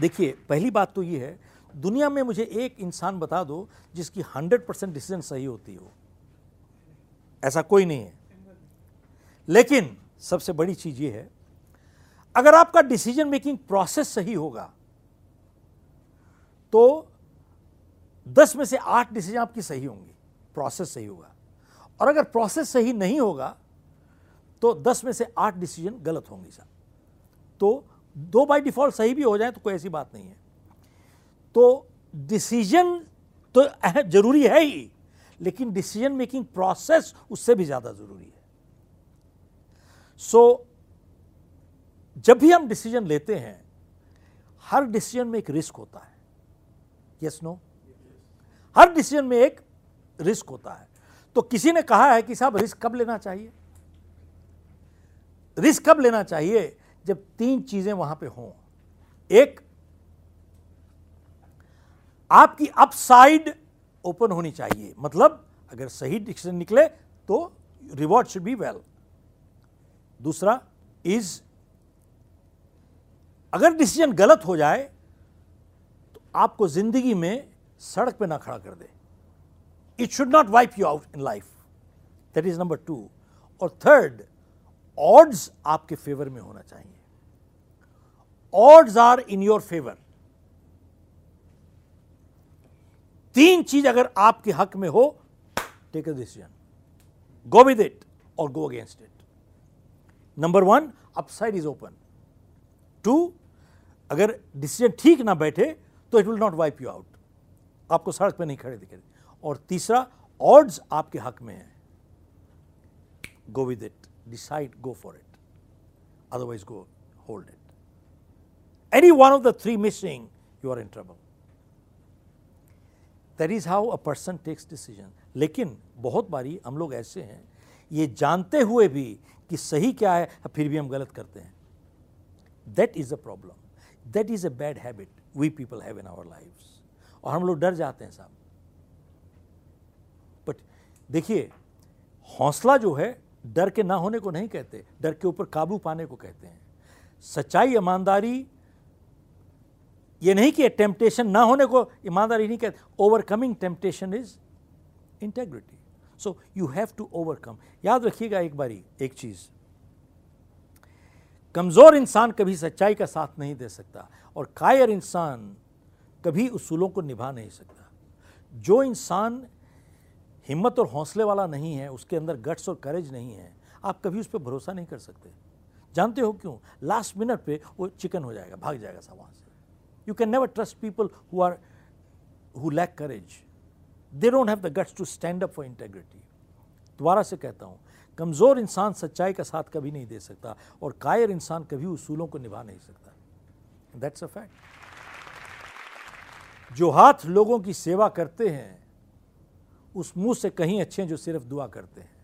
देखिए, पहली बात तो ये है, दुनिया में मुझे एक इंसान बता दो जिसकी 100 परसेंट डिसीज़न सही होती हो। ऐसा कोई नहीं है। लेकिन सबसे बड़ी चीज़ ये है, अगर आपका डिसीज़न मेकिंग प्रोसेस सही होगा तो 10 में से 8 डिसीज़न आपकी सही होंगी, प्रोसेस सही होगा। और अगर प्रोसेस सही नहीं होगा तो 10 में से 8 डिसीज़न गलत होंगे साहब तो दो बाय डिफ़ॉल्ट सही भी हो जाए तो कोई ऐसी बात नहीं है। तो डिसीज़न तो ज़रूरी है ही लेकिन डिसीज़न मेकिंग प्रोसेस उससे भी ज़्यादा ज़रूरी है। सो so, जब भी हम डिसीज़न लेते हैं हर डिसीज़न में एक रिस्क होता है। Yes yes, no no? हर डिसीज़न में एक रिस्क होता है। तो किसी ने कहा है कि साहब रिस्क कब लेना चाहिए? रिस्क कब लेना चाहिए? जब तीन चीज़ें वहाँ पे हों। एक, आपकी अपसाइड ओपन होनी चाहिए। मतलब अगर सही डिसीज़न निकले तो रिवॉर्ड शुड बी वेल दूसरा इज़ अगर डिसीज़न गलत हो जाए तो आपको ज़िंदगी में सड़क पे ना खड़ा कर दे। It should not wipe you out in life that is number two और थर्ड ऑड्स आपके फेवर में होना चाहिए। Odds are in your favour तीन चीज़ अगर आपके हक में हो take a decision go with it और go against it number one upside is open two अगर डिसीज़न ठीक ना बैठे तो it will not wipe you out आपको सड़क पे नहीं खड़े दिखे और तीसरा ऑड्स आपके हक में है। Go with it decide go for it otherwise go hold it any one of the three missing you are in trouble that is how a person takes decision लेकिन, बहुत बारी हम लोग ऐसे हैं, ये जानते हुए भी कि सही क्या है, फिर भी हम गलत करते हैं। That is a problem that is a bad habit we people have in our life और हम लोग डर जाते हैं साहब। बट देखिए, हौसला जो है डर के ना होने को नहीं कहते, डर के ऊपर काबू पाने को कहते हैं। सच्चाई, ईमानदारी, ये नहीं कि टेम्पटेशन ना होने को ईमानदारी नहीं कहते overcoming temptation is integrity so you have to overcome याद रखिएगा एक बारी, एक चीज़। कमज़ोर इंसान कभी सच्चाई का साथ नहीं दे सकता और कायर इंसान कभी उसूलों को निभा नहीं सकता। जो इंसान हिम्मत और हौसले वाला नहीं है, उसके अंदर गट्स और करेज नहीं है। आप कभी उस पर भरोसा नहीं कर सकते। जानते हो क्यों? लास्ट मिनट पे वो चिकन हो जाएगा, भाग जाएगा सब वहाँ से। You can never trust people who are who lack courage they don't have the guts to stand up for integrity दोबारा से कहता हूँ, कमज़ोर इंसान सच्चाई का साथ कभी नहीं दे सकता और कायर इंसान कभी उसूलों को निभा नहीं सकता। दैट्स अ फैक्ट जो हाथ लोगों की सेवा करते हैं उस मुँह से कहीं अच्छे हैं जो सिर्फ़ दुआ करते हैं।